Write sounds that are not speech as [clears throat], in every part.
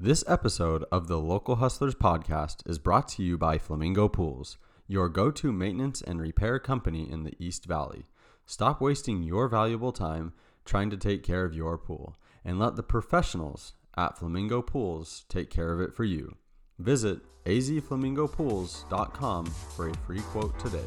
This episode of the Local Hustlers podcast is brought to you by Flamingo Pools, your go to maintenance and repair company in the East Valley. Stop wasting your valuable time trying to take care of your pool and let the professionals at Flamingo Pools take care of it for you. Visit azflamingopools.com for a free quote today.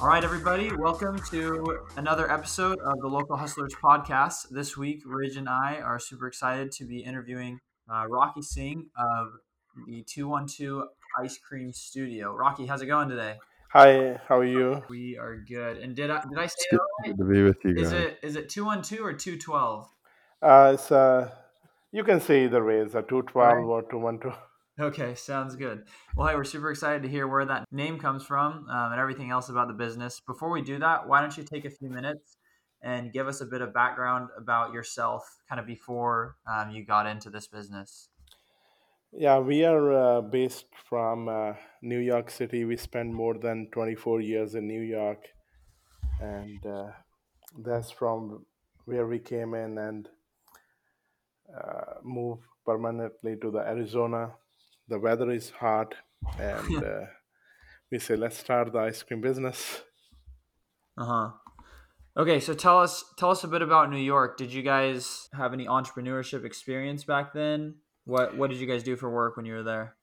All right, everybody, welcome to another episode of the Local Hustlers podcast. This week, Ridge and I are super excited to be interviewing uh, Rocky Singh of the 212 Ice Cream Studio. Rocky, how's it going today? Hi, how are you? We are good. And did I did I say It's it good right? to be with you Is guys. it is it 212 or 212? Uh, it's uh, you can say either way. It's a two twelve Right. or two one two. Okay, sounds good. Well, hey, we're super excited to hear where that name comes from um, and everything else about the business. Before we do that, why don't you take a few minutes and give us a bit of background about yourself, kind of before um, you got into this business? Yeah, we are uh, based from uh, New York City. We spent more than twenty four years in New York, and uh, that's from where we came in and uh, moved permanently to the Arizona. The weather is hot, and uh, we say let's start the ice cream business. Uh huh. Okay, so tell us tell us a bit about New York. Did you guys have any entrepreneurship experience back then? What what did you guys do for work when you were there?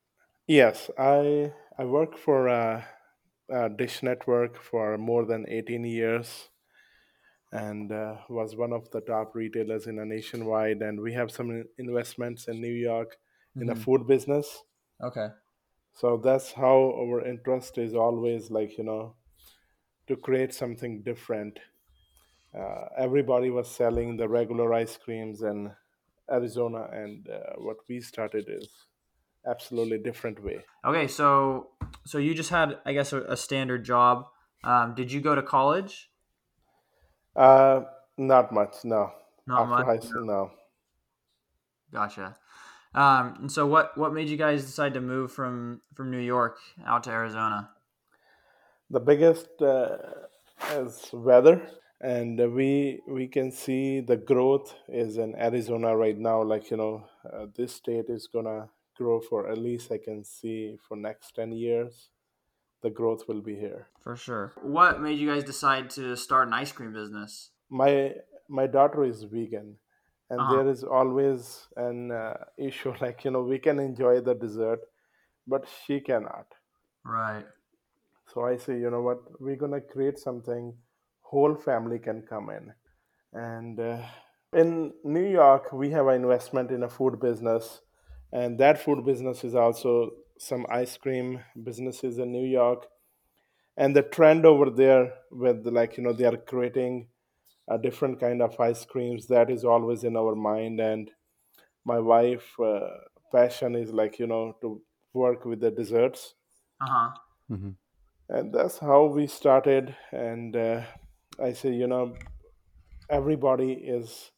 Yes, I I worked for uh, uh, Dish Network for more than 18 years and uh, was one of the top retailers in a nationwide. And we have some investments in New York in a Mhm. food business. Okay. So that's how our interest is always like, you know, to create something different. Uh, everybody was selling the regular ice creams in Arizona, and uh, what we started is absolutely different way. Okay, so so you just had I guess a, a standard job. Um, did you go to college? Uh, not much, no. Not After much. high school, no. Gotcha. Um, and so what what made you guys decide to move from from New York out to Arizona? The biggest uh, is weather, and we we can see the growth is in Arizona right now. Like you know, uh, this state is gonna grow for at least I can see for next ten years. The growth will be here. For sure. What made you guys decide to start an ice cream business? My my daughter is vegan, and Uh-huh. there is always an uh, issue. [laughs] Like you know, we can enjoy the dessert, but she cannot. Right. So I say, you know what, we're gonna create something whole family can come in. And uh, in New York, we have an investment in a food business, and that food business is also some ice cream businesses in New York. And the trend over there, with like you know, they are creating a different kind of ice creams. That is always in our mind. And my wife' uh, passion is like you know to work with the desserts Uh huh. Mhm. and that's how we started and uh, i say you know everybody is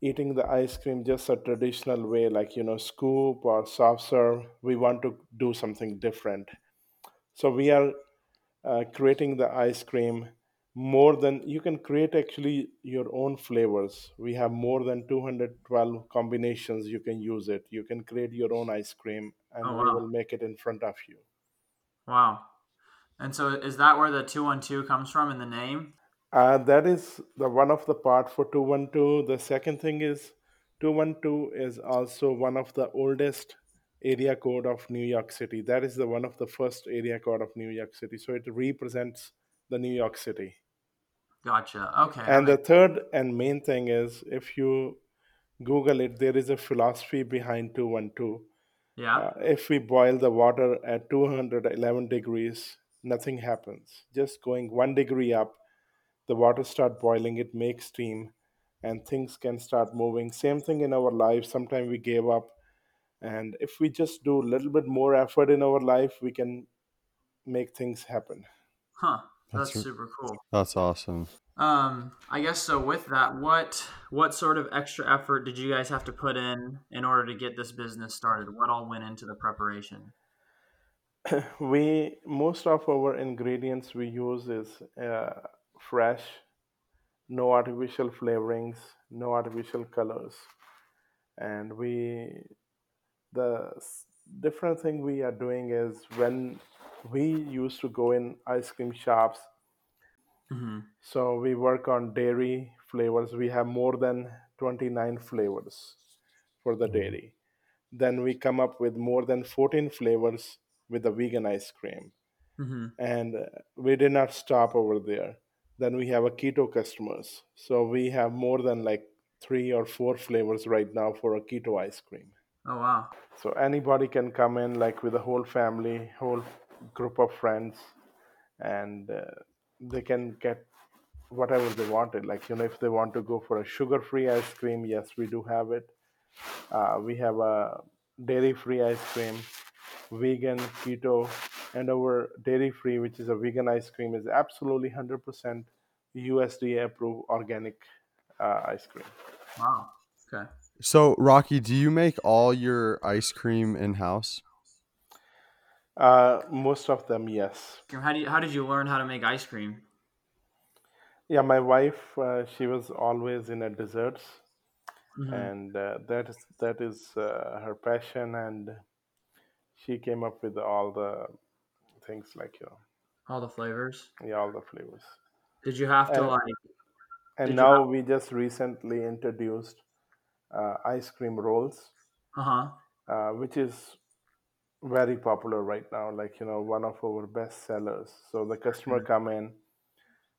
eating the ice cream just a traditional way like you know scoop or soft serve we want to do something different so we are uh, creating the ice cream more than you can create actually your own flavors we have more than 212 combinations you can use it you can create your own ice cream and Oh, we wow. will make it in front of you Wow. And so is that where the two one two comes from in the name? Uh, that is the one of the part for 212. The second thing is 212 is also one of the oldest area code of New York City. That is the one of the first area code of New York City. So it represents the New York City. Gotcha. Okay. And the third and main thing is if you Google it, there is a philosophy behind 212. yeah. Uh, if we boil the water at 211 degrees, nothing happens. Just going one degree up, the water start boiling, it makes steam, and things can start moving. Same thing in our life. Sometimes we gave up and if we just do a little bit more effort in our life we can make things happen Huh. That's, That's super cool. That's awesome. Um, I guess so. With that, what what sort of extra effort did you guys have to put in in order to get this business started? What all went into the preparation? [clears throat] we most of our ingredients we use is uh, fresh no artificial flavorings no artificial colors and we the different thing we are doing is when we used to go in ice cream shops Mm-hmm. so we work on dairy flavors we have more than 29 flavors for the Mhm. dairy then we come up with more than 14 flavors with the vegan ice cream Mm-hmm. and uh, we did not stop over there then we have a keto customers so we have more than like three or four flavors right now for a keto ice cream Oh wow. so anybody can come in like with a whole family whole group of friends and uh, they can get whatever they wanted like you know if they want to go for a sugar free ice cream yes we do have it uh, we have a dairy free ice cream vegan keto and our dairy free which is a vegan ice cream is absolutely 100% usda approved organic uh, ice cream Wow. Okay. So, Rocky, do you make all your ice cream in house? Uh, most of them yes How do you, how did you learn how to make ice cream? yeah my wife uh, she was always in a desserts Mhm. and uh, that is that is uh, her passion and she came up with all the things like you know All the flavors. yeah, all the flavors Did you have to And- like? and now have- we just recently introduced uh, ice cream rolls Uh huh. uh, which is very popular right now like you know one of our best sellers. So the customer Mhm. come in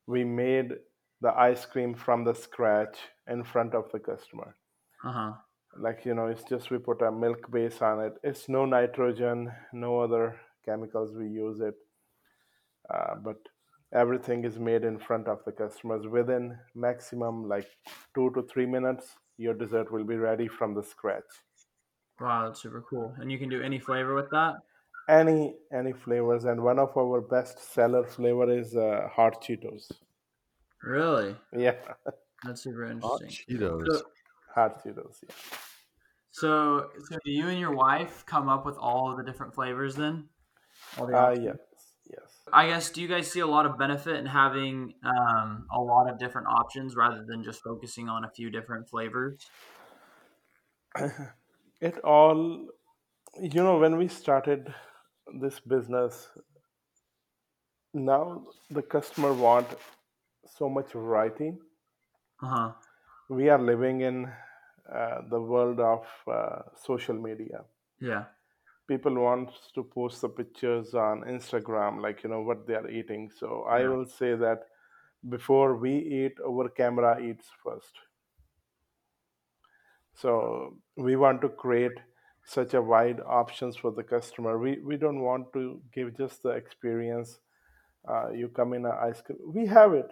we made the ice cream from the scratch in front of the customer. Uh huh. like you know it's just we put a milk base on it. It's no nitrogen no other chemicals we use it. Uh, but everything is made in front of the customers. Within maximum like two to three minutes your dessert will be ready from the scratch Wow, that's super cool. And you can do any flavor with that. any any flavors and one of our best seller flavor is uh, hot cheetos Really? yeah [laughs] That's super Hot interesting. Cheetos. So, hot cheetos yeah so, so do you and your wife come up with all of the different flavors then? All the uh, options? yes yes I guess. Do you guys see a lot of benefit in having um, a lot of different options rather than just focusing on a few different flavors? [clears throat] it all you know when we started this business now the customer want so much variety. Uh huh. we are living in uh, the world of uh, social media. Yeah. people want to post the pictures on instagram like you know what they are eating. So i will say that before we eat our camera eats first so we want to create such a wide options for the customer. We we don't want to give just the experience uh, you come in a ice cream. We have it.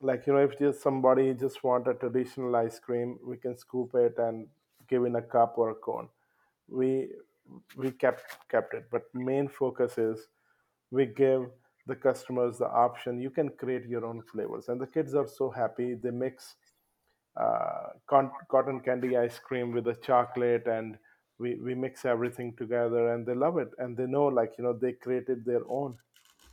Like you know if just somebody just want a traditional ice cream we can scoop it and give in a cup or a cone. We we kept kept it. But main focus is we give the customers the option. You can create your own flavors. And the kids are so happy. They mix con- cotton candy ice cream with the chocolate and we, we mix everything together and they love it and they know like you know they created their own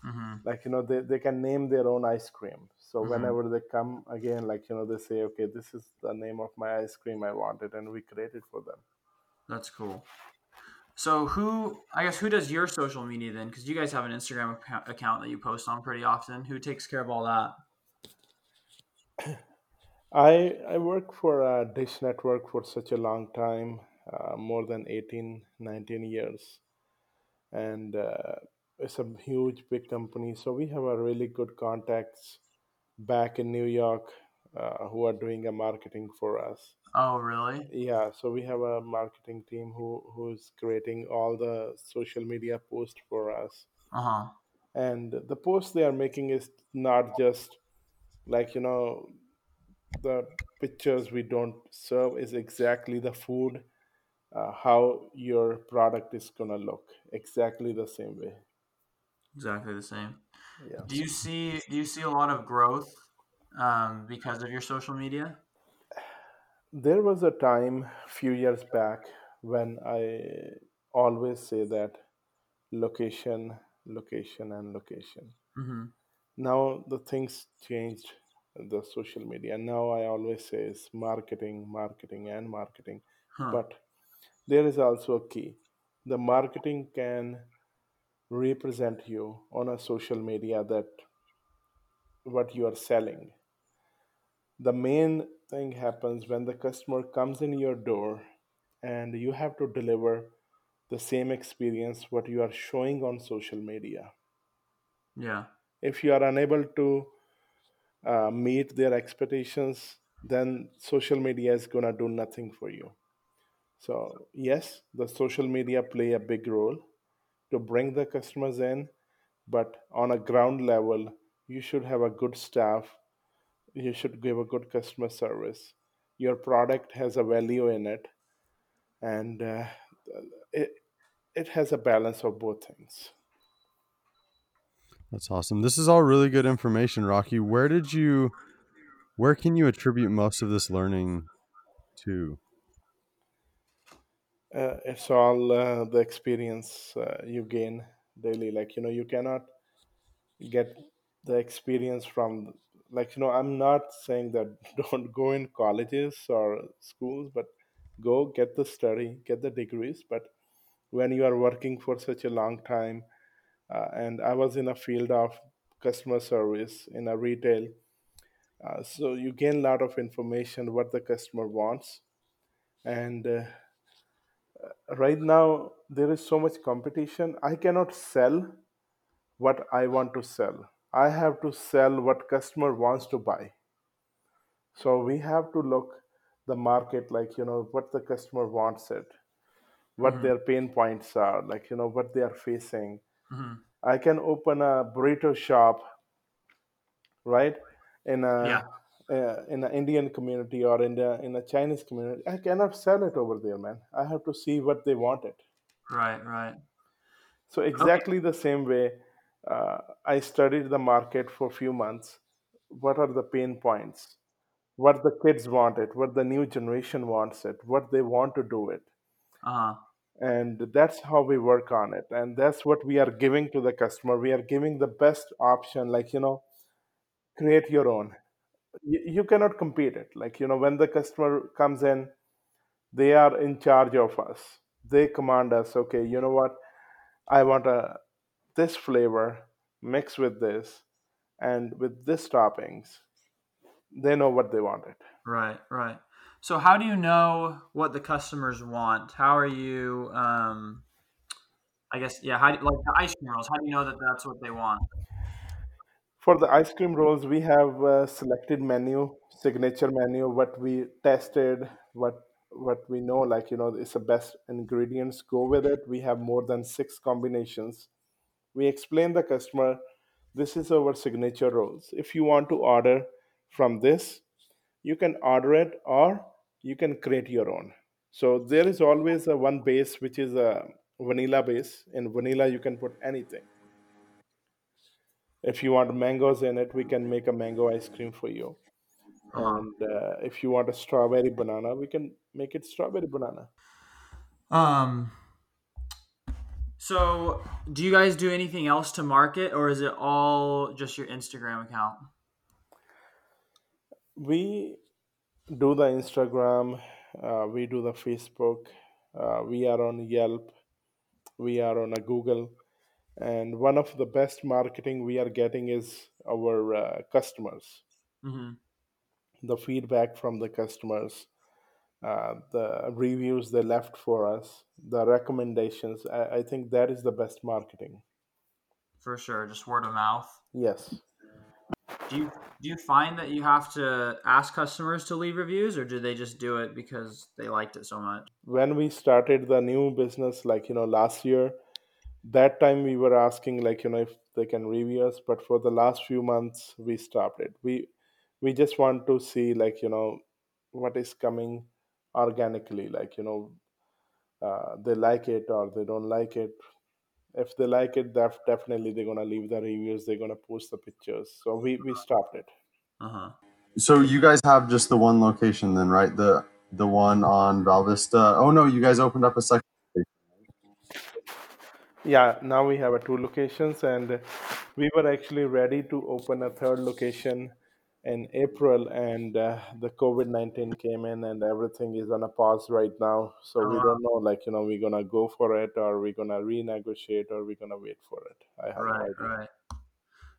Mm-hmm. like you know they, they can name their own ice cream so Mhm. whenever they come again like you know they say okay this is the name of my ice cream i wanted and we create it for them That's cool. So who? I guess who does your social media then? Because you guys have an Instagram account that you post on pretty often. Who takes care of all that? [clears throat] i i work for a dish network for such a long time uh, more than 18 19 years and uh, it's a huge big company so we have a really good contacts back in new york uh, who are doing a marketing for us Oh, really? yeah so we have a marketing team who who's creating all the social media posts for us Uh huh. and the posts they are making is not just like you know the pictures we don't serve is exactly the food uh, how your product is going to look exactly the same way Exactly the same. yeah Do you see do you see a lot of growth um, because of your social media? there was a time few years back when i always say that location location and location Mm-hmm. now the things changed the social media. And now i always say is marketing marketing and marketing. Huh. but there is also a key. The marketing can represent you on a social media that what you are selling. The main thing happens when the customer comes in your door and you have to deliver the same experience what you are showing on social media. Yeah. if you are unable to uh, meet their expectations then social media is to do nothing for you. So yes the social media play a big role to bring the customers in but on a ground level you should have a good staff. You should give a good customer service. Your product has a value in it and uh, it, it has a balance of both things That's awesome. This is all really good information, Rocky. Where did you where can you attribute most of this learning to? uh, it's all uh, the experience uh, you gain daily like you know you cannot get the experience from like you know i'm not saying that [laughs] don't go in colleges or schools but go get the study get the degrees but when you are working for such a long time uh, and i was in a field of customer service in a retail. Uh, so you gain a lot of information what the customer wants. And uh, right now there is so much competition i cannot sell what i want to sell. I have to sell what customer wants to buy. So we have to look the market like you know what the customer wants it what Mhm. their pain points are like you know what they are facing hmm i can open a burrito shop right in a Yeah. uh, in an indian community or in the in a chinese community i cannot sell it over there man i have to see what they want it Right. Right. So exactly the same way, uh, I studied the market for a few months. What are the pain points? What the kids want it? What the new generation wants it? What they want to do it? Uh huh. And that's how we work on it. And that's what we are giving to the customer. We are giving the best option. Like you know, create your own. You, you cannot compete it. Like you know, when the customer comes in, they are in charge of us. They command us. Okay, you know what? I want a this flavor mixed with this and with this toppings they know what they wanted Right. Right. So how do you know what the customers want? How are you? Um, I guess yeah. How do, like the ice cream rolls? How do you know that that's what they want? for the ice cream rolls we have a selected menu signature menu what we tested what what we know like you know it's the best ingredients go with it we have more than six combinations we explain the customer this is our signature rolls if you want to order from this you can order it or you can create your own so there is always a one base which is a vanilla base in vanilla you can put anything if you want mangoes in it we can make a mango ice cream for you and uh, if you want a strawberry banana we can make it strawberry banana Um. So, do you guys do anything else to market, or is it all just your Instagram account? We do the instagram uh, we do the facebook uh, we are on yelp we are on a google and one of the best marketing we are getting is our uh, customers Mm-hmm. the feedback from the customers uh, the reviews they left for us the recommendations I, I think that is the best marketing For sure, just word of mouth. yes Do you do you find that you have to ask customers to leave reviews, or do they just do it because they liked it so much? when we started the new business like you know last year that time we were asking like you know if they can review us but for the last few months we stopped it we we just want to see like you know what is coming organically like you know uh, they like it or they don't like it. If they like it, def- definitely they're gonna leave the reviews. They're gonna post the pictures. So we we stopped it. Uh huh. So you guys have just the one location then, right? The the one on Val Vista. Oh no, you guys opened up a second. Yeah, now we have a two locations, and we were actually ready to open a third location in April, and uh, the COVID nineteen came in, and everything is on a pause right now. So we don't know, like you know, we're gonna go for it, or we're gonna renegotiate, or we're gonna wait for it. I have no Right. idea. Right.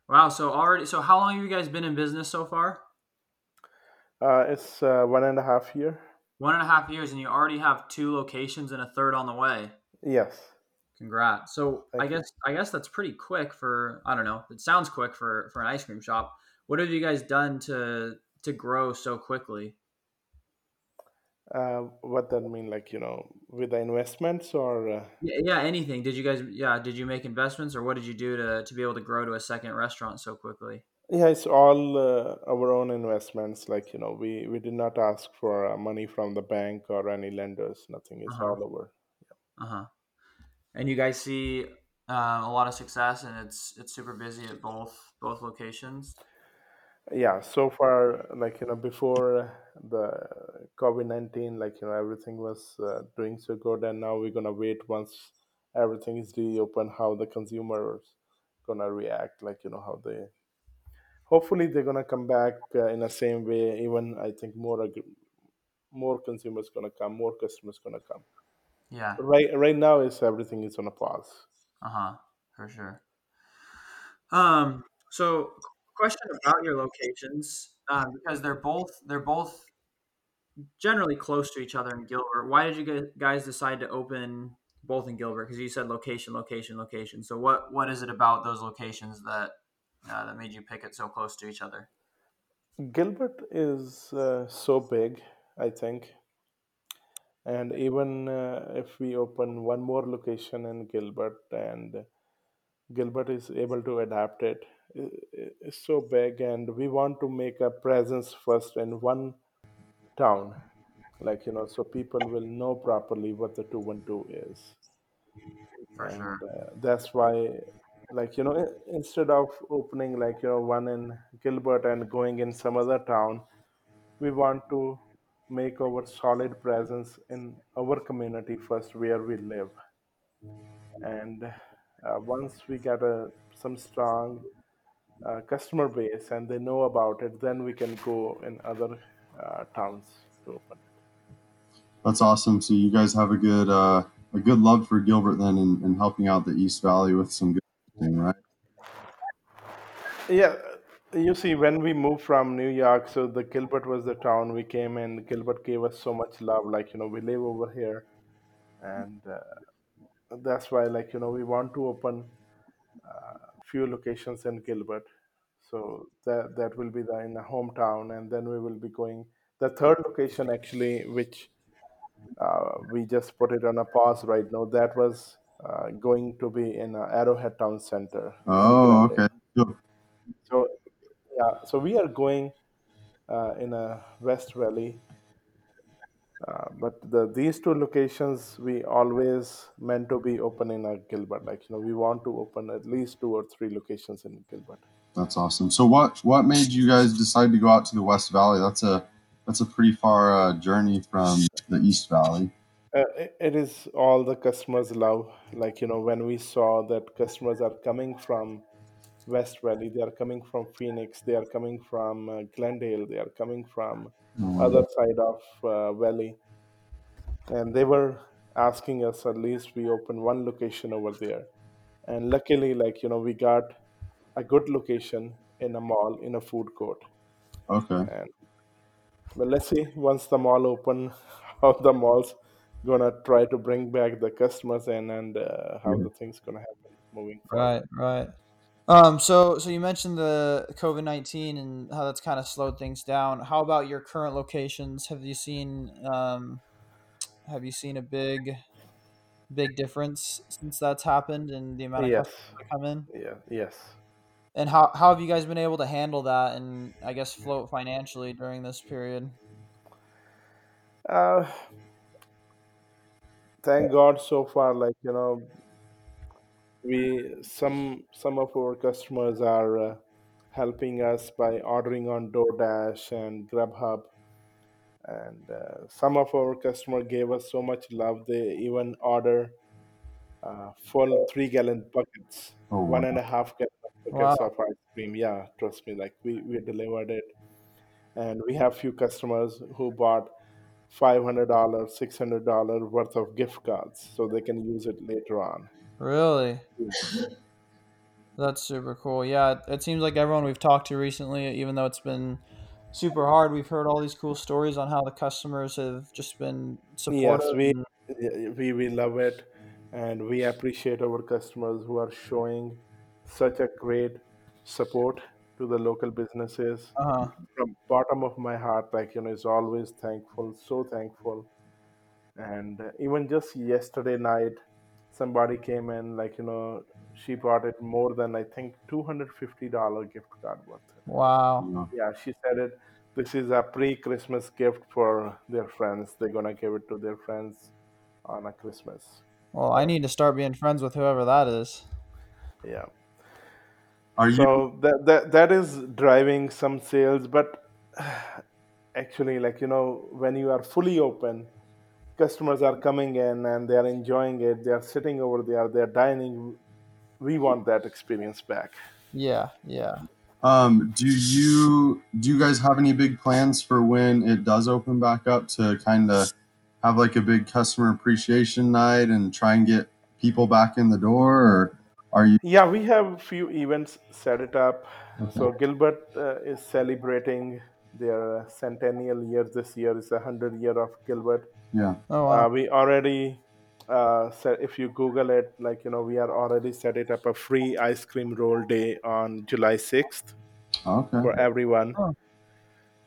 Wow. So already. So how long have you guys been in business so far? Uh, it's uh, one and a half year. One and a half years, and you already have two locations and a third on the way. Yes. Congrats. So I Thank you. guess I guess that's pretty quick for I don't know. It sounds quick for for an ice cream shop. What have you guys done to to grow so quickly? Uh, what that mean, like you know, with the investments or? Uh, Yeah, yeah, anything. Did you guys yeah, did you make investments or what did you do to to be able to grow to a second restaurant so quickly? Yeah, it's all uh, our own investments. Like you know, we we did not ask for uh, money from the bank or any lenders. Nothing. It's Uh-huh. all over. Uh-huh. And you guys see um, a lot of success and it's it's super busy at both both locations. Yeah. So far, like you know, before uh, the COVID nineteen, like you know, everything was uh, doing so good, and now we're gonna wait once everything is reopened, how the consumers gonna react. Like you know, how they. Hopefully, they're gonna come back uh, in the same way. Even I think more ag- more consumers gonna come, more customers gonna come. Yeah. Right, right now is everything is on a pause. Uh-huh. For sure. Um so question about your locations um, because they're both they're both generally close to each other in Gilbert. Why did you guys decide to open both in Gilbert? Because you said location, location, location. So what what is it about those locations that uh, that made you pick it so close to each other? Gilbert is uh, so big, I think, and even uh, if we open one more location in Gilbert and Gilbert is able to adapt it, i- i- it's so big, and we want to make a presence first in one town, like you know, so people will know properly what the two one two is. For sure. and uh, that's why like you know i- instead of opening like you know one in gilbert and going in some other town we want to make our solid presence in our community first where we live and uh, once we get a some strong uh, customer base and they know about it then we can go in other uh, towns to open it That's awesome. So you guys have a good uh, a good love for Gilbert then, and, and helping out the East Valley with some good thing, right? Yeah, you see, when we moved from New York, so the Gilbert was the town we came in. Gilbert gave us so much love, like you know, we live over here, and uh, that's why, like you know, we want to open uh, few locations in Gilbert. So that that will be the in the hometown, and then we will be going the third location actually, which uh, we just put it on a pause right now. That was uh, going to be in uh, Arrowhead Town Center. Oh, okay. Good. So yeah, so we are going uh, in a West Valley, uh, but the these two locations we always meant to be open in a Gilbert. Like you know, we want to open at least two or three locations in Gilbert. That's awesome. So what what made you guys decide to go out to the West Valley? That's a that's a pretty far uh, journey from the East Valley. Uh, it, it is all the customers love. Like you know, when we saw that customers are coming from West Valley, they are coming from Phoenix, they are coming from uh, Glendale, they are coming from Oh, other side of uh, valley. And they were asking us at least we open one location over there. And luckily like you know we got a good location in a mall in a food court. Okay. and well let's see once the mall open [laughs] how the mall's gonna try to bring back the customers in and uh, how the things gonna happen moving forward. Right, right. Um, so so you mentioned the COVID nineteen and how that's kind of slowed things down. How about your current locations? Have you seen um, have you seen a big big difference since that's happened and the amount of yes customers that come in? yeah yes And how how have you guys been able to handle that and I guess float financially during this period? uh, thank God so far, like you know, we some some of our customers are uh, helping us by ordering on DoorDash and GrubHub, and uh, some of our customer gave us so much love they even order uh, full three gallon buckets, Oh, one wow. and a half gallon Wow. buckets of ice cream. Yeah, trust me, like we we delivered it, and we have few customers who bought five hundred dollars, six hundred dollar worth of gift cards, so they can use it later on. Really? That's super cool. Yeah, it, it seems like everyone we've talked to recently, even though it's been super hard, we've heard all these cool stories on how the customers have just been Yes, supportive. we and- we we love it, and we appreciate our customers who are showing such a great support to the local businesses. uh-huh. From bottom of my heart, like you know, is always thankful, so thankful. And even just yesterday night, somebody came in, like you know, she bought it more than I think two hundred fifty dollar gift card worth. Wow. Yeah, she said it. This is a pre-Christmas gift for their friends. They're gonna give it to their friends on a Christmas. Well, I need to start being friends with whoever that is. Yeah. Are you So that that that is driving some sales, but [sighs] actually, like you know, when you are fully open, customers are coming in and they are enjoying it. They are sitting over there. They are dining. We want that experience back. Yeah, yeah. um do you do you guys have any big plans for when it does open back up to kind of have like a big customer appreciation night and try and get people back in the door or are you Yeah, we have a few events set it up. okay. So Gilbert uh, is celebrating their centennial year this year. is a hundred year of Gilbert. yeah Oh wow. Uh, we already uh, set, if you Google it, like you know, we are already set it up a free ice cream roll day on July sixth okay for everyone. Oh.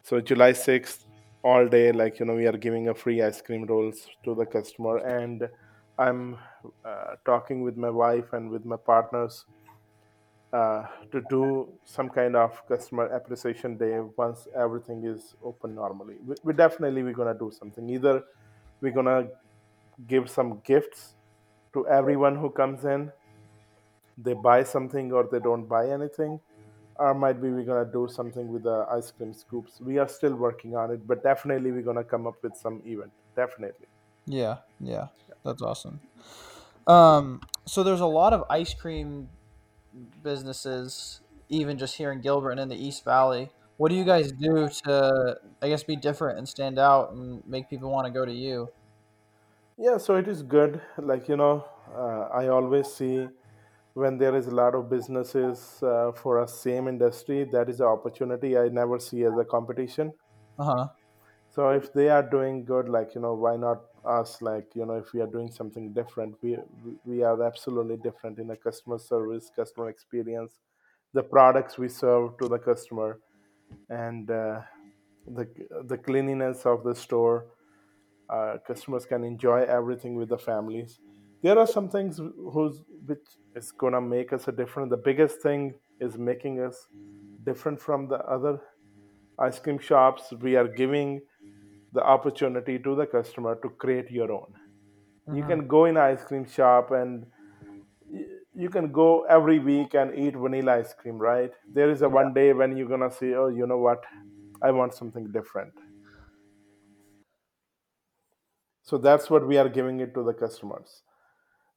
So July sixth, all day, like you know, we are giving a free ice cream rolls to the customer, and I'm uh, talking with my wife and with my partners uh, to do some kind of customer appreciation day once everything is open normally. We, we definitely we're gonna do something. Either we're gonna give some gifts to everyone who comes in. They buy something or they don't buy anything, or might be we're gonna do something with the ice cream scoops. We are still working on it, but definitely we're gonna come up with some event. Definitely. Yeah, yeah. That's awesome. Um, so there's a lot of ice cream businesses, even just here in Gilbert and in the East Valley. What do you guys do to, I guess, be different and stand out and make people want to go to you? Yeah, so it is good. Like, you know, uh, I always see when there is a lot of businesses uh, for a same industry, that is an opportunity I never see as a competition. Uh huh. So if they are doing good, like, you know, why not us? Like, you know, if we are doing something different, we we are absolutely different in the customer service, customer experience, the products we serve to the customer, and uh, the the cleanliness of the store. Uh, customers can enjoy everything with the families. There are some things who's which is gonna make us a different. The biggest thing is making us different from the other ice cream shops we are giving the opportunity to the customer to create your own. You Mhm. can go in ice cream shop and you can go every week and eat vanilla ice cream right? There is a Yeah. one day when you're gonna say oh you know what? I want something different. So that's what we are giving it to the customers.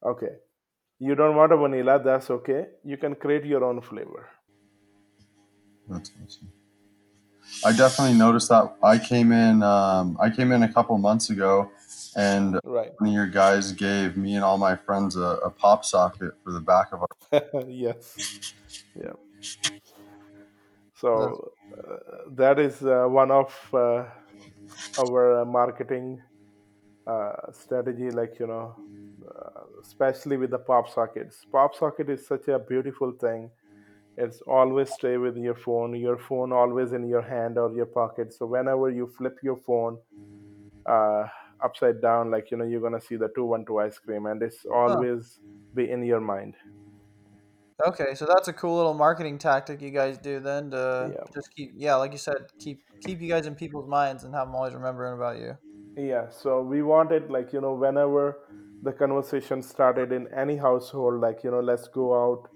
Okay. You don't want a vanilla that's okay. You can create your own flavor. That's awesome. I definitely noticed that. I came in. Um, I came in a couple months ago, and right one of your guys gave me and all my friends a, a pop socket for the back of our. [laughs] yes yeah so uh, that is uh, one of uh, our uh, marketing uh, strategy like you know uh, especially with the pop sockets pop socket is such a beautiful thing it's always stay with your phone your phone always in your hand or your pocket so whenever you flip your phone uh, upside down like you know you're gonna see the 212 ice cream and it's always be in your mind Okay, so that's a cool little marketing tactic you guys do then to Yeah. just keep, yeah, like you said, keep keep you guys in people's minds and have them always remembering about you. yeah so we wanted like you know whenever the conversation started in any household, like you know, let's go out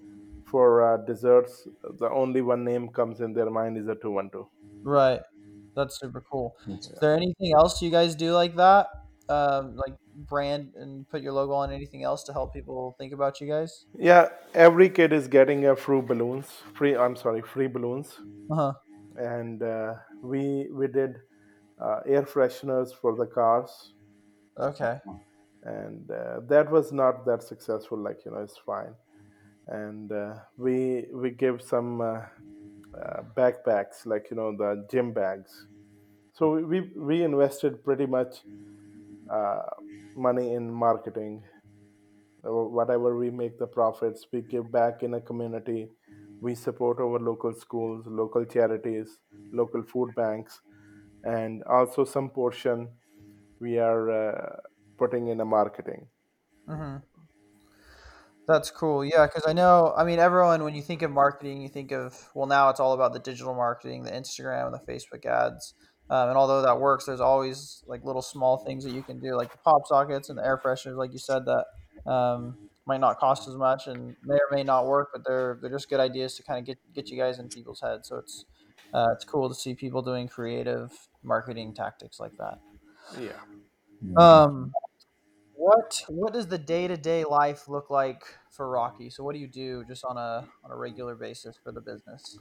for uh, desserts. The only one name comes in their mind is a two one two. Right. That's super cool. Is there anything else you guys do like that? Um, like brand and put your logo on anything else to help people think about you guys? Yeah, every kid is getting a free balloons. Free, I'm sorry, free balloons. Uh huh. And uh, we we did uh, air fresheners for the cars, Okay. and uh, that was not that successful. Like you know, it's fine. And uh, we we give some uh, uh, backpacks, like you know, the gym bags. So we we, invested pretty much uh, money in marketing. Whatever we make the profits, we give back in a community. We support our local schools, local charities, local food banks, and also some portion we are uh, putting in a marketing. Mm-hmm. That's cool. Yeah, because I know, I mean, everyone, when you think of marketing, you think of, well, now it's all about the digital marketing, the Instagram and the Facebook ads. Um, and although that works, there's always like little small things that you can do, like the pop sockets and the air fresheners, like you said, that um, might not cost as much and may or may not work, but they're they're just good ideas to kind of get get you guys in people's heads. So it's uh, it's cool to see people doing creative marketing tactics like that. Yeah. Um, what what does the day to day life look like for Rocky? So what do you do just on a on a regular basis for the business?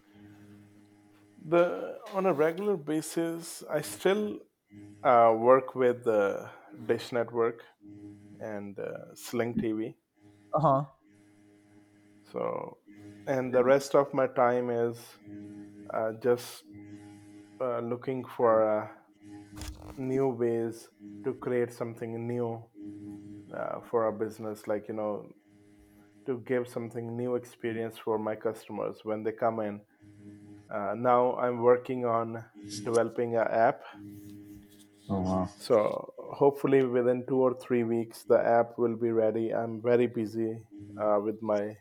The on a regular basis, I still uh, work with the Dish Network and uh, Sling TV. Uh huh. So, and the rest of my time is uh, just uh, looking for uh, new ways to create something new uh, for our business. Like you know, to give something new experience for my customers when they come in. Uh, now I'm working on developing an app. Oh wow. So hopefully within two or three weeks the app will be ready. I'm very busy uh, with my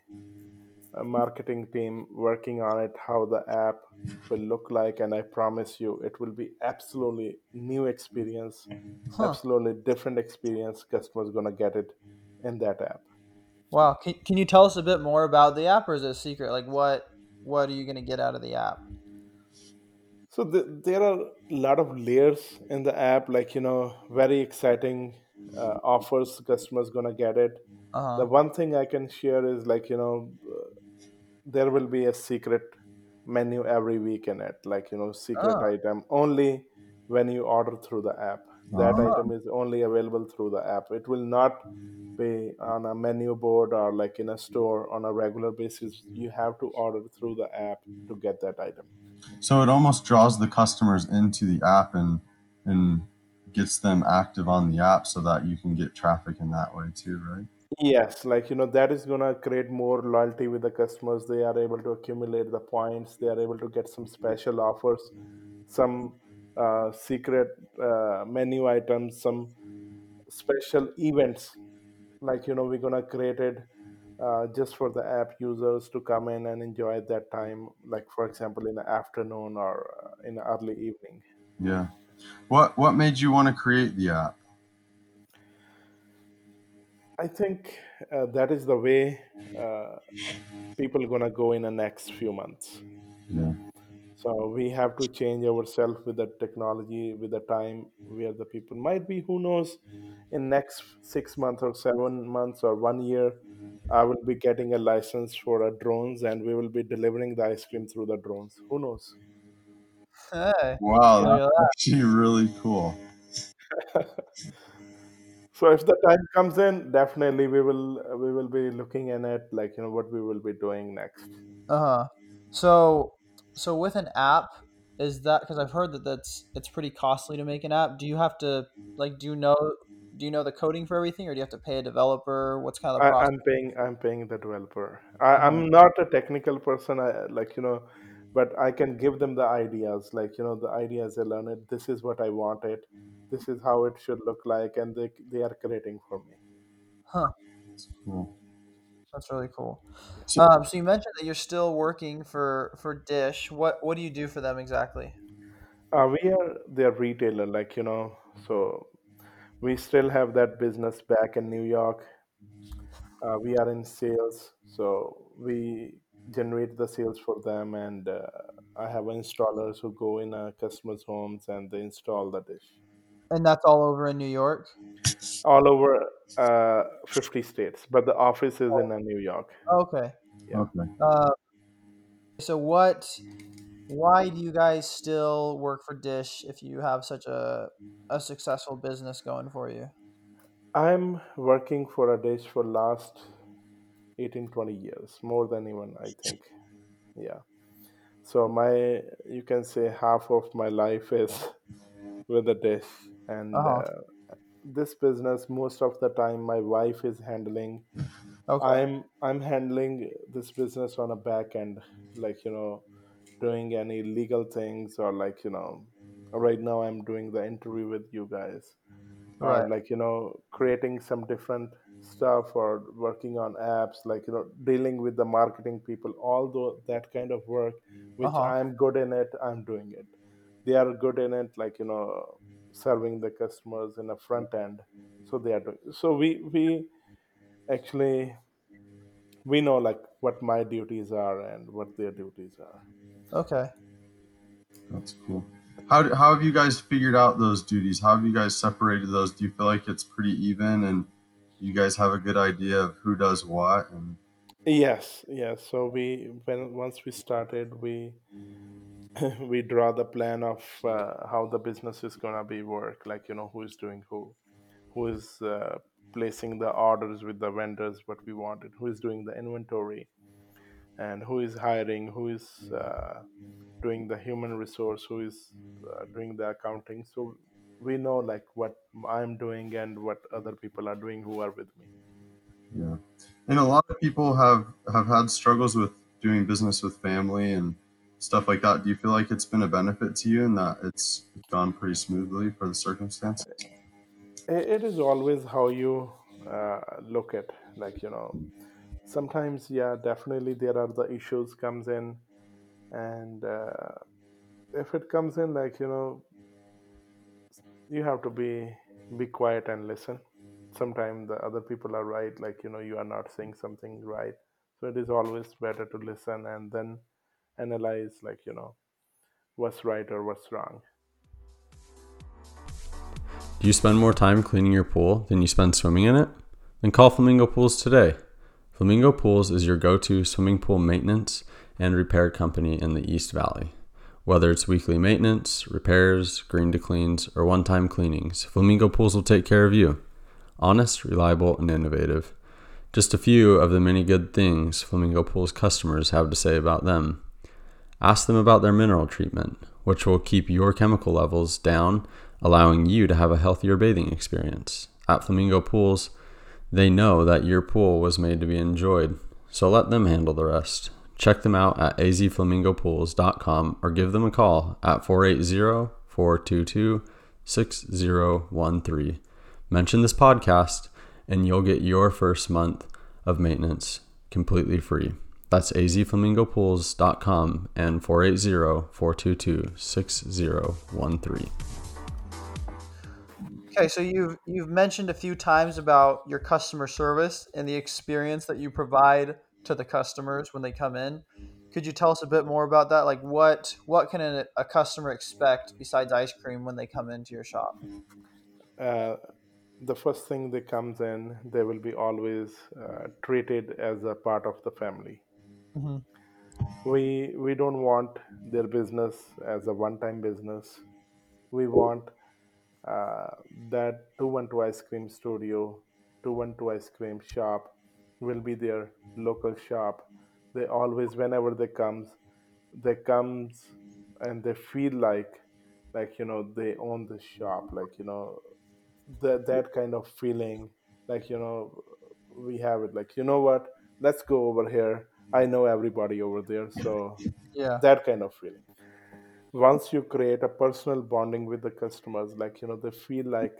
uh, marketing team working on it. How the app will look like, and I promise you, it will be absolutely new experience, Huh. absolutely different experience. Customers gonna get it in that app. Wow. Can, can you tell us a bit more about the app, or is it a secret? Like what what are you gonna get out of the app? So the, there are a lot of layers in the app, like you know, very exciting uh, offers. Customers gonna get it. Uh The one thing I can share is like you know, uh, there will be a secret menu every week in it, like you know, secret Oh. item only when you order through the app. That Oh. item is only available through the app. It will not be on a menu board or like in a store on a regular basis. You have to order through the app to get that item. So it almost draws the customers into the app and and gets them active on the app so that you can get traffic in that way too, right? Yes, like you know, that is gonna create more loyalty with the customers. They are able to accumulate the points. They are able to get some special offers, some uh, secret uh, menu items, some special events. Like you know, we're gonna create it uh, just for the app users to come in and enjoy that time. Like for example, in the afternoon or uh, in the early evening. Yeah. What what made you want to create the app? I think uh, that is the way uh, people are gonna go in the next few months. Yeah. So we have to change ourselves with the technology, with the time mm-hmm. where the people might be. Who knows? Mm-hmm. In next six months or seven months or one year, mm-hmm. I will be getting a license for a drones, and we will be delivering the ice cream through the drones. Who knows? Hey. Wow, that's that. actually really cool. [laughs] So if the time comes in, definitely we will we will be looking in it, like you know what we will be doing next. Uh huh. So so with an app, is that because I've heard that that's it's pretty costly to make an app. Do you have to like do you know do you know the coding for everything, or do you have to pay a developer? What's kind of the I, process? I'm paying I'm paying the developer. I, Uh-huh. I'm not a technical person. I like you know, but I can give them the ideas. Like you know, the ideas they learn it. This is what I wanted. This is how it should look like, and they they are creating for me. Huh. Cool. That's really cool. So, Um, so you mentioned that you're still working for for Dish. What what do you do for them exactly? Uh, we are their retailer. Like you know, so we still have that business back in New York. Uh, we are in sales, so we generate the sales for them, and uh, I have installers who go in a customer's homes and they install the dish And that's all over in New York. all over uh, 50 states, but the office is in uh, New York. Okay. Yeah. Okay. Uh, so what? Why do you guys still work for Dish if you have such a a successful business going for you? I'm working for a dish for last 18, 20 years, more than even I think. Yeah. So my, you can say half of my life is [laughs] with the dish, and Uh-huh. uh, this business most of the time my wife is handling. Okay. I'm I'm handling this business on a back end, like you know, doing any legal things or like you know, right now I'm doing the interview with you guys Right. like you know creating some different stuff or working on apps like you know dealing with the marketing people all tho- that kind of work which Uh-huh. i'm good in it i'm doing it they are good in it like you know serving the customers in a front end so they are doing so we we actually we know like what my duties are and what their duties are Okay. That's cool. How, do- how have you guys figured out those duties? How have you guys separated those? Do you feel like it's pretty even and you guys have a good idea of who does what? And yes yes so we when once we started we [laughs] we draw the plan of uh, how the business is gonna be work like you know who is doing who who is uh, placing the orders with the vendors what we wanted who is doing the inventory and who is hiring who is uh, doing the human resource who is uh, doing the accounting so we know like what i'm doing and what other people are doing who are with me yeah. And a lot of people have, have had struggles with doing business with family and stuff like that. Do you feel like it's been a benefit to you and that it's gone pretty smoothly for the circumstances? it, it is always how you uh, look at like you know sometimes yeah definitely there are the issues comes in and uh, if it comes in like you know you have to be be quiet and listen sometimes the other people are right like you know you are not saying something right so it is always better to listen and then analyze like you know what's right or what's wrong Do you spend more time cleaning your pool than you spend swimming in it? Then call Flamingo Pools today. Flamingo Pools is your go to swimming pool maintenance and repair company in the East Valley. Whether it's weekly maintenance, repairs, green to cleans, or one time cleanings, Flamingo Pools will take care of you. Honest, reliable, and innovative. Just a few of the many good things Flamingo Pools customers have to say about them. Ask them about their mineral treatment, which will keep your chemical levels down, allowing you to have a healthier bathing experience. At Flamingo Pools, they know that your pool was made to be enjoyed, so let them handle the rest. Check them out at azflamingopools.com or give them a call at 480 422 6013. Mention this podcast, and you'll get your first month of maintenance completely free. That's azflamingopools.com and 480 422 6013. Okay, so you've you've mentioned a few times about your customer service and the experience that you provide to the customers when they come in. Could you tell us a bit more about that? Like what what can a, a customer expect besides ice cream when they come into your shop? uh, the first thing they comes in they will be always uh, treated as a part of the family Mhm. we we don't want their business as a one time business. We want uh, that 212 ice cream studio 212 ice cream shop will be their local shop. They always whenever they comes they comes and they feel like like you know they own the shop like you know that that kind of feeling like you know we have it like you know what? Let's go over here i know everybody over there so Yeah. that kind of feeling. Once you create a personal bonding with the customers like you know they feel like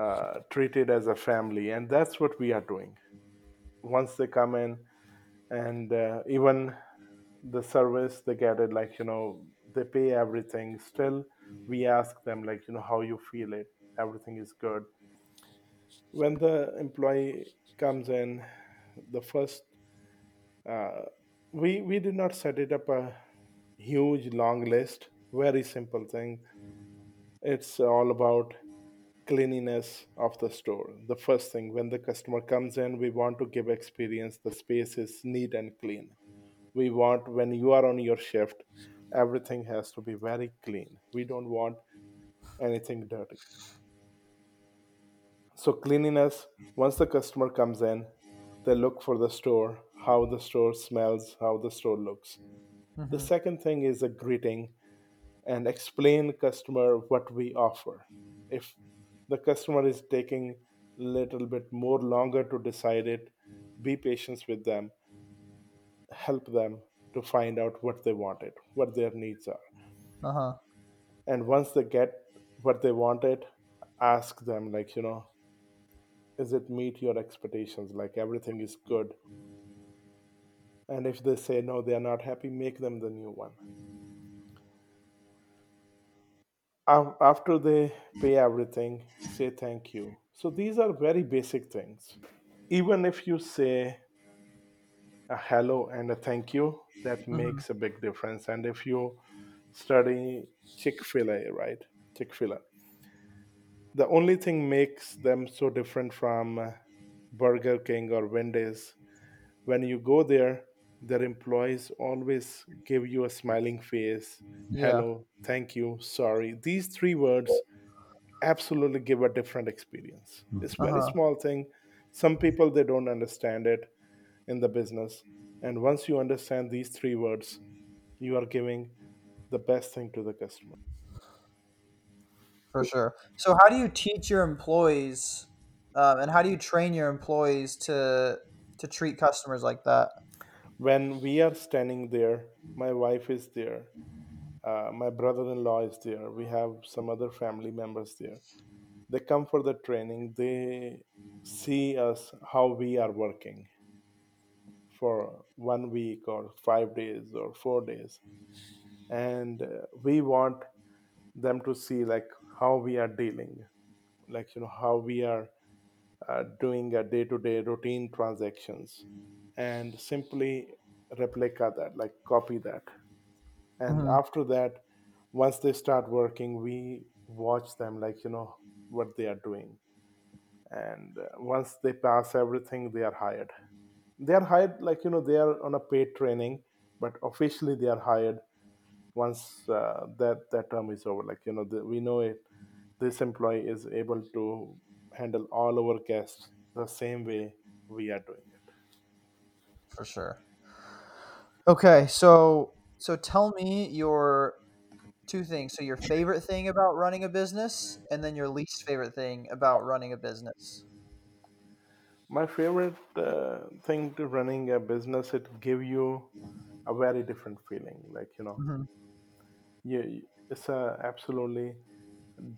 uh, treated as a family and that's what we are doing. Once they come in and uh, even the service they get it like you know they pay everything still we ask them like you know how you feel it everything is good. When the employee comes in, the first uh, we we did not set it up a huge long list. Very simple thing. It's all about cleanliness of the store. The first thing when the customer comes in, we want to give experience. The space is neat and clean. We want when you are on your shift, everything has to be very clean. We don't want anything dirty. So cleanliness. Once the customer comes in, they look for the store, how the store smells, how the store looks. The second thing is a greeting and explain customer what we offer. If the customer is taking a little bit more longer to decide it, be patient with them, help them to find out what they wanted, what their needs are. Uh huh. And once they get what they wanted, ask them like, you know, is it meet your expectations? Like everything is good. And if they say no, they are not happy, make them the new one. After they pay everything, say thank you. So these are very basic things. Even if you say a hello and a thank you, that mm-hmm. makes a big difference. And if you study Chick fil A, right? Chick fil A, the only thing makes them so different from Burger King or Wendy's when you go there, their employees always give you a smiling face, Yeah. hello, thank you, sorry. These three words absolutely give a different experience. It's very Uh-huh. small thing. Some people they don't understand it in the business. And once you understand these three words, you are giving the best thing to the customer. For sure. So, how do you teach your employees, um, and how do you train your employees to to treat customers like that? When we are standing there, my wife is there, uh, my brother-in-law is there. We have some other family members there. They come for the training. They see us how we are working for one week or five days or four days, and uh, we want them to see like how we are dealing, like you know how we are uh, doing a day-to-day routine transactions, and simply replica that, like copy that. And Mhm. after that once they start working we watch them like you know what they are doing. And uh, once they pass everything they are hired. They are hired like you know they are on a paid training but officially they are hired once uh, that that term is over. Like you know the, we know it this employee is able to handle all our guests the same way we are doing For sure. Okay, so so tell me your two things. So your favorite thing about running a business, and then your least favorite thing about running a business. my favorite uh, thing to running a business it give you a very different feeling like you know Mhm. you it's a absolutely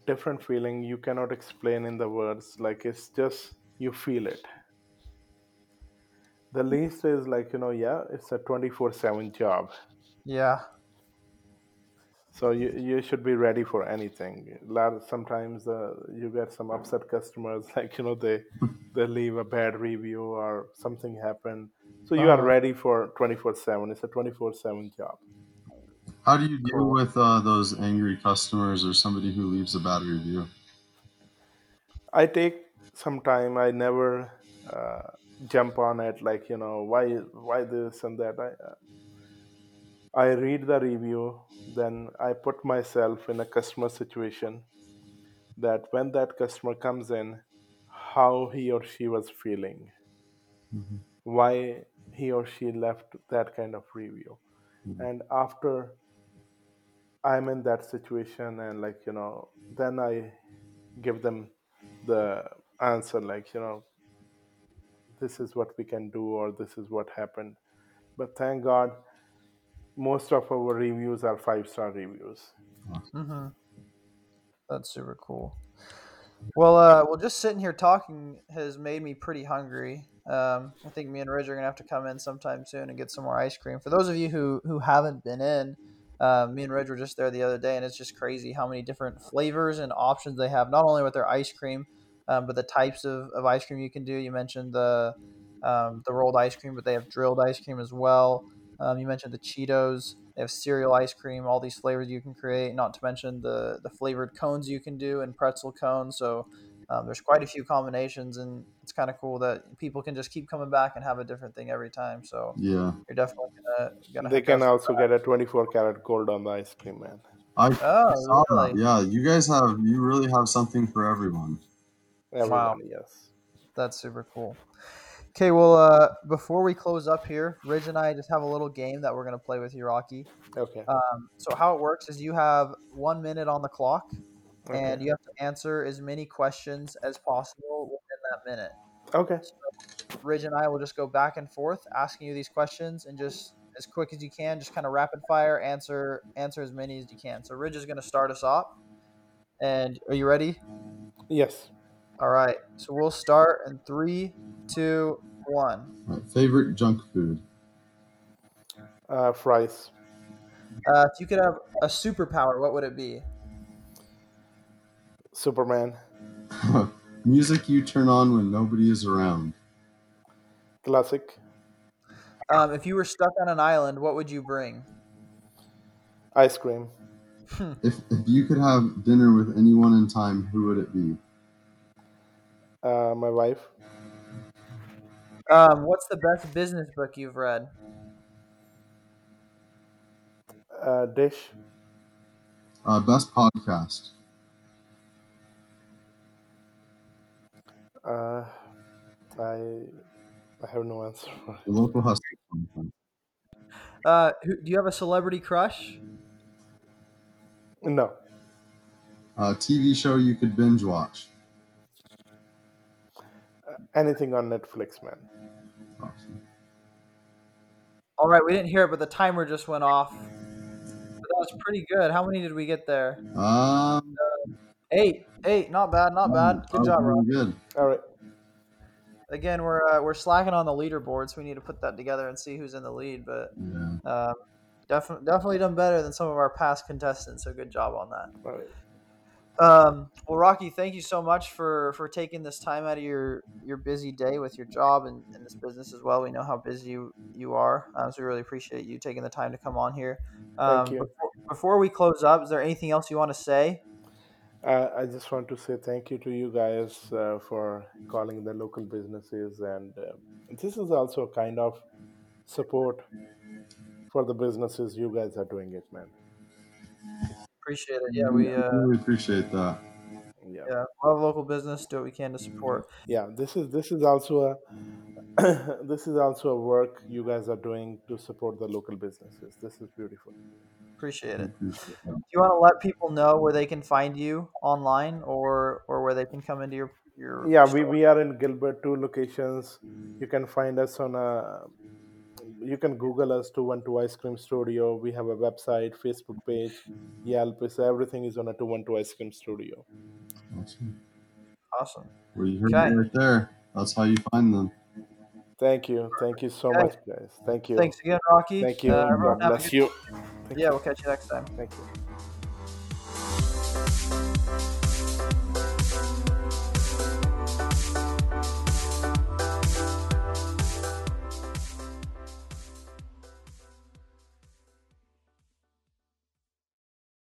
different feeling you cannot explain in the words like it's just you feel it the least is like you know yeah it's a 24/7 job Yeah. so you, you should be ready for anything sometimes uh, you get some upset customers [laughs] like you know they they leave a bad review or something happened so you are Uh-huh. ready for 24/7 it's a 24/7 job How do you deal with uh, those angry customers or somebody who leaves a bad review? I take some time. I never uh, jump on it like you know why why this and that. I uh, I read the review, then I put myself in a customer situation that when that customer comes in, how he or she was feeling, Mhm. why he or she left that kind of review, Mhm. and after I'm in that situation and like you know then I give them the answer like you know this is what we can do or this is what happened but thank god most of our reviews are five star reviews Mm-hmm. That's super cool. Well, uh, well, just sitting here talking has made me pretty hungry. Um, I think me and Ridge are gonna have to come in sometime soon and get some more ice cream. For those of you who who haven't been in, uh, me and Ridge were just there the other day, and it's just crazy how many different flavors and options they have. Not only with their ice cream, um, but the types of, of ice cream you can do. You mentioned the um, the rolled ice cream, but they have drilled ice cream as well. Um, you mentioned the Cheetos. They have cereal ice cream, all these flavors you can create. Not to mention the the flavored cones you can do and pretzel cones. So um, there's quite a few combinations, and it's kind of cool that people can just keep coming back and have a different thing every time. So Yeah. you're definitely gonna, gonna They can also up. get a 24 karat gold on the ice cream, man. I Oh, saw that. Yeah, you guys have you really have something for everyone. Everybody, yes. That's super cool. Okay, well, uh, before we close up here, Ridge and I just have a little game that we're gonna play with you, Rocky. Okay. Um, so how it works is you have one minute on the clock, okay. and you have to answer as many questions as possible within that minute. okay. Ridge and I will just go back and forth asking you these questions, and just as quick as you can, just kind of rapid fire answer answer as many as you can. So Ridge is gonna start us off, and are you ready? Yes. All right. So we'll start in three, two, one. Right, favorite junk food. Uh, fries. Uh, if you could have a superpower, what would it be? Superman. [laughs] Music you turn on when nobody is around. Classic. Um, if you were stuck on an island, what would you bring? Ice cream. If if you could have dinner with anyone in time, who would it be? Uh, my wife. Um, what's the best business book you've read? Uh, dish. Uh, best podcast. Uh, I I have no answer. The local hustle. Uh, who, do you have a celebrity crush? No. Uh, TV show you could binge watch. Anything on Netflix, man. Awesome. All right, we didn't hear it, but the timer just went off. But that was pretty good. How many did we get there? Um, Eight. Eight. Not bad. Not bad. Good job, Rob. Good. All right. Again, we're uh, we're slacking on the leaderboard, so we need to put that together and see who's in the lead. But Yeah. um, definitely definitely done better than some of our past contestants. So good job on that. All right. Um, well, Rocky, thank you so much for for taking this time out of your your busy day with your job and, and this business as well. We know how busy you, you are, um, so we really appreciate you taking the time to come on here. Um, Thank you. Before, before we close up, is there anything else you want to say? Uh, I just want to say thank you to you guys uh, for calling the local businesses, and uh, this is also a kind of support for the businesses. You guys are doing it, man. Appreciate it. Yeah, we uh, really appreciate that. Yeah. yeah love local business. Do what we can to support. Yeah. This is this is also a [coughs] this is also a work you guys are doing to support the local businesses. This is beautiful. Appreciate it. Do you want to let people know where they can find you online, or or where they can come into your your Yeah, we, we are in Gilbert, two locations. You can find us on a. You can Google us 212 Ice Cream Studio. We have a website, Facebook page, Yelp. So everything is on a 212 Ice Cream Studio. Awesome. awesome. Well, you heard Okay. it right there. That's how you find them. Thank you. Thank you so Okay. much, guys. Thank you. Thanks again, Rocky. Thank you. Uh, everyone God bless good- you. Thank Yeah, you. we'll catch you next time. Thank you.